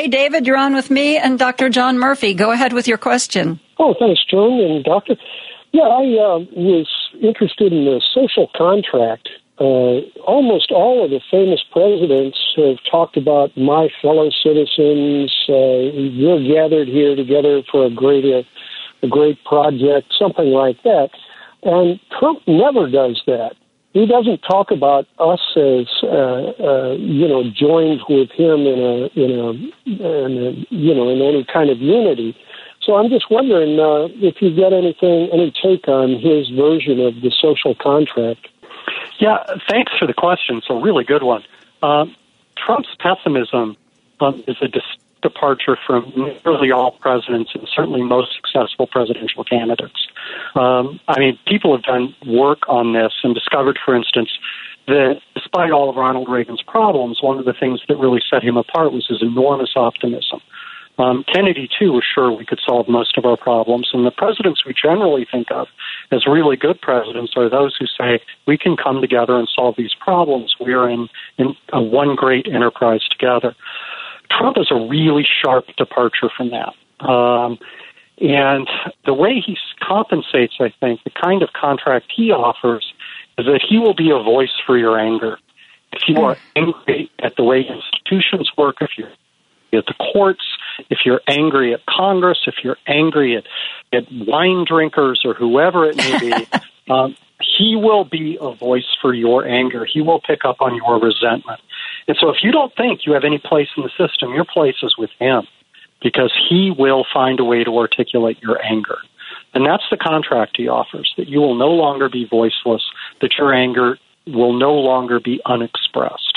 Hey, David, you're on with me and Dr. John Murphy. Go ahead with your question. Oh, thanks, Joan and Doctor. Yeah, I uh, was interested in the social contract. Uh, almost all of the famous presidents have talked about my fellow citizens. Uh, we're gathered here together for a great, uh, a great project, something like that. And Trump never does that. He doesn't talk about us as, uh, uh, you know, joined with him in a, in a, in a, you know, in any kind of unity. So I'm just wondering uh, if you've got anything, any take on his version of the social contract. Yeah, thanks for the question. It's a really good one. Um, Trump's pessimism um, is a dis- departure from nearly all presidents and certainly most successful presidential candidates. Um, I mean, people have done work on this and discovered, for instance, that despite all of Ronald Reagan's problems, one of the things that really set him apart was his enormous optimism. Um, Kennedy, too, was sure we could solve most of our problems. And the presidents we generally think of as really good presidents are those who say we can come together and solve these problems. We are in, in a one great enterprise together. Trump is a really sharp departure from that. Um, and the way he compensates, I think, the kind of contract he offers is that he will be a voice for your anger. If you are angry at the way institutions work, if you're at the courts, if you're angry at Congress, if you're angry at, at wine drinkers or whoever it may be, um, he will be a voice for your anger. He will pick up on your resentment. And so if you don't think you have any place in the system, your place is with him because he will find a way to articulate your anger. And that's the contract he offers that you will no longer be voiceless, that your anger will no longer be unexpressed.